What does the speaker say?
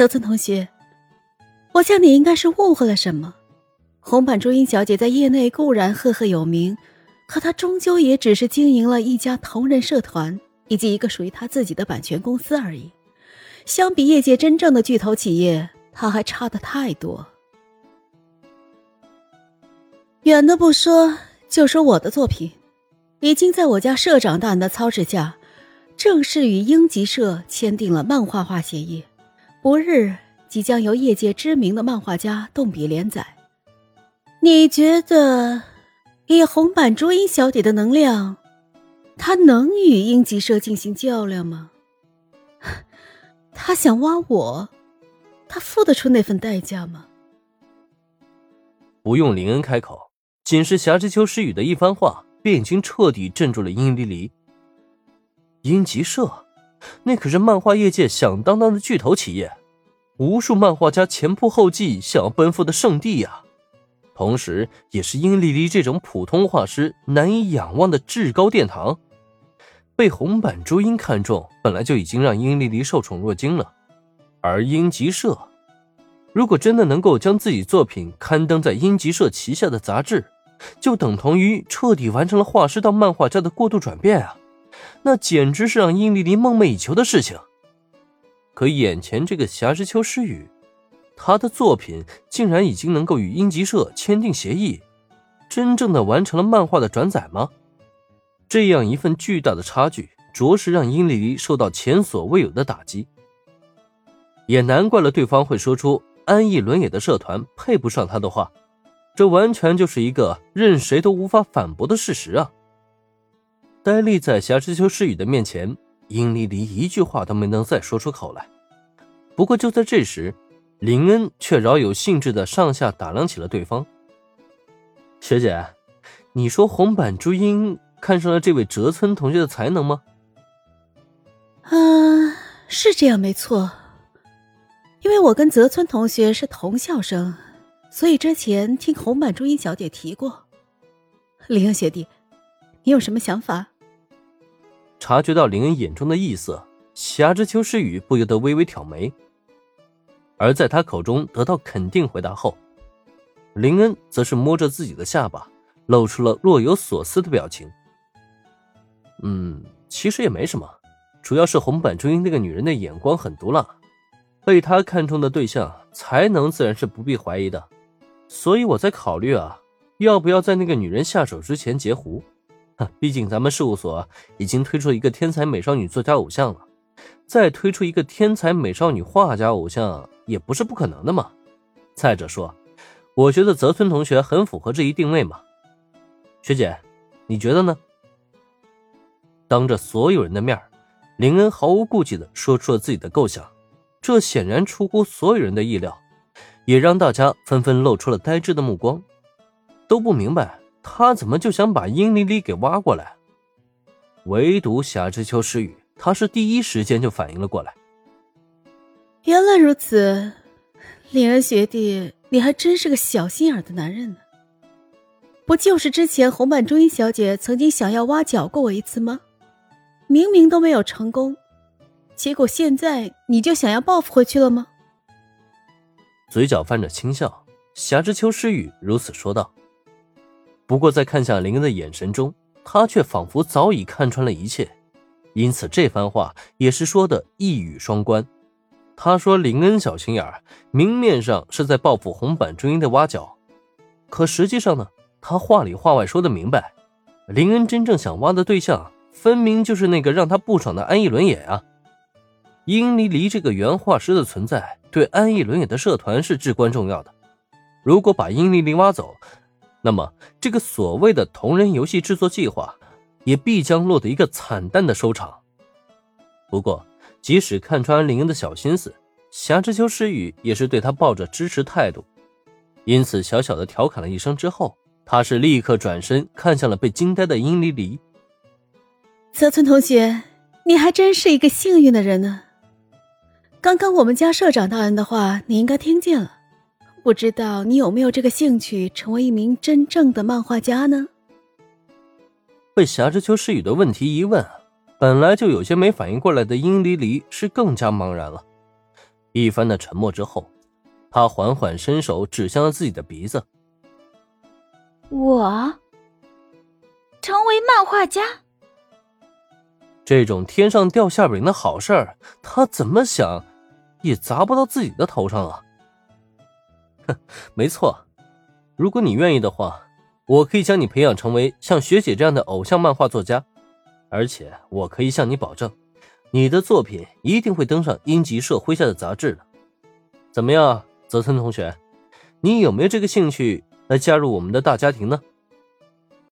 泽村同学，我想你应该是误会了什么。红板朱茵小姐在业内固然赫赫有名，可她终究也只是经营了一家同人社团以及一个属于她自己的版权公司而已。相比业界真正的巨头企业，她还差得太多。远的不说，就说我的作品，已经在我家社长大人的操持下，正式与英吉社签订了漫画化协议，不日即将由业界知名的漫画家动笔连载。你觉得，以红板朱茵小姐的能量，她能与英吉社进行较量吗？她想挖我，她付得出那份代价吗？不用林恩开口，仅是霞之秋诗雨的一番话，便已经彻底镇住了殷离离。英吉社，那可是漫画业界响当当的巨头企业，无数漫画家前仆后继想要奔赴的圣地呀。同时，也是殷丽丽这种普通画师难以仰望的至高殿堂。被红板朱茵看中，本来就已经让殷丽丽受宠若惊了。而英吉社，如果真的能够将自己作品刊登在英吉社旗下的杂志，就等同于彻底完成了画师到漫画家的过渡转变啊！那简直是让殷丽丽梦寐以求的事情。可眼前这个霞之秋诗雨。他的作品竟然已经能够与英吉社签订协议，真正的完成了漫画的转载吗？这样一份巨大的差距，着实让殷丽丽受到前所未有的打击。也难怪了，对方会说出安逸伦也的社团配不上他的话，这完全就是一个任谁都无法反驳的事实啊！呆立在霞之秋诗雨的面前，殷离离一句话都没能再说出口来。不过就在这时。林恩却饶有兴致的上下打量起了对方。学姐，你说红板朱茵看上了这位泽村同学的才能吗？啊，是这样没错。因为我跟泽村同学是同校生，所以之前听红板朱茵小姐提过。林恩学弟，你有什么想法？察觉到林恩眼中的异色，霞之秋诗雨不由得微微挑眉。而在他口中得到肯定回答后，林恩则是摸着自己的下巴，露出了若有所思的表情。嗯，其实也没什么，主要是红板朱茵那个女人的眼光很毒辣，被他看中的对象才能自然是不必怀疑的，所以我在考虑啊，要不要在那个女人下手之前截胡？毕竟咱们事务所已经推出一个天才美少女作家偶像了，再推出一个天才美少女画家偶像。也不是不可能的嘛。再者说，我觉得泽村同学很符合这一定位嘛。学姐，你觉得呢？当着所有人的面，林恩毫无顾忌的说出了自己的构想，这显然出乎所有人的意料，也让大家纷纷露出了呆滞的目光，都不明白他怎么就想把殷离离给挖过来。唯独夏之秋诗雨，他是第一时间就反应了过来。原来如此，林恩学弟，你还真是个小心眼的男人呢。不就是之前红板朱茵小姐曾经想要挖角过我一次吗？明明都没有成功，结果现在你就想要报复回去了吗？嘴角泛着轻笑，霞之秋诗雨如此说道。不过在看向林恩的眼神中，他却仿佛早已看穿了一切，因此这番话也是说的一语双关。他说：“林恩小心眼儿，明面上是在报复红板中英的挖角，可实际上呢，他话里话外说的明白，林恩真正想挖的对象，分明就是那个让他不爽的安逸伦也啊。殷离离这个原画师的存在，对安逸伦也的社团是至关重要的。如果把殷离离挖走，那么这个所谓的同人游戏制作计划，也必将落得一个惨淡的收场。不过。”即使看穿林恩的小心思，夏之秋诗雨也是对他抱着支持态度，因此小小的调侃了一声之后，他是立刻转身看向了被惊呆的殷离离。泽村同学，你还真是一个幸运的人呢。刚刚我们家社长大人的话，你应该听见了，不知道你有没有这个兴趣，成为一名真正的漫画家呢？被夏之秋诗雨的问题一问。本来就有些没反应过来的殷离离是更加茫然了。一番的沉默之后，他缓缓伸手指向了自己的鼻子。我成为漫画家，这种天上掉馅饼的好事儿，他怎么想也砸不到自己的头上啊！没错，如果你愿意的话，我可以将你培养成为像学姐这样的偶像漫画作家，而且我可以向你保证。你的作品一定会登上英吉社麾下的杂志的，怎么样，泽村同学，你有没有这个兴趣来加入我们的大家庭呢？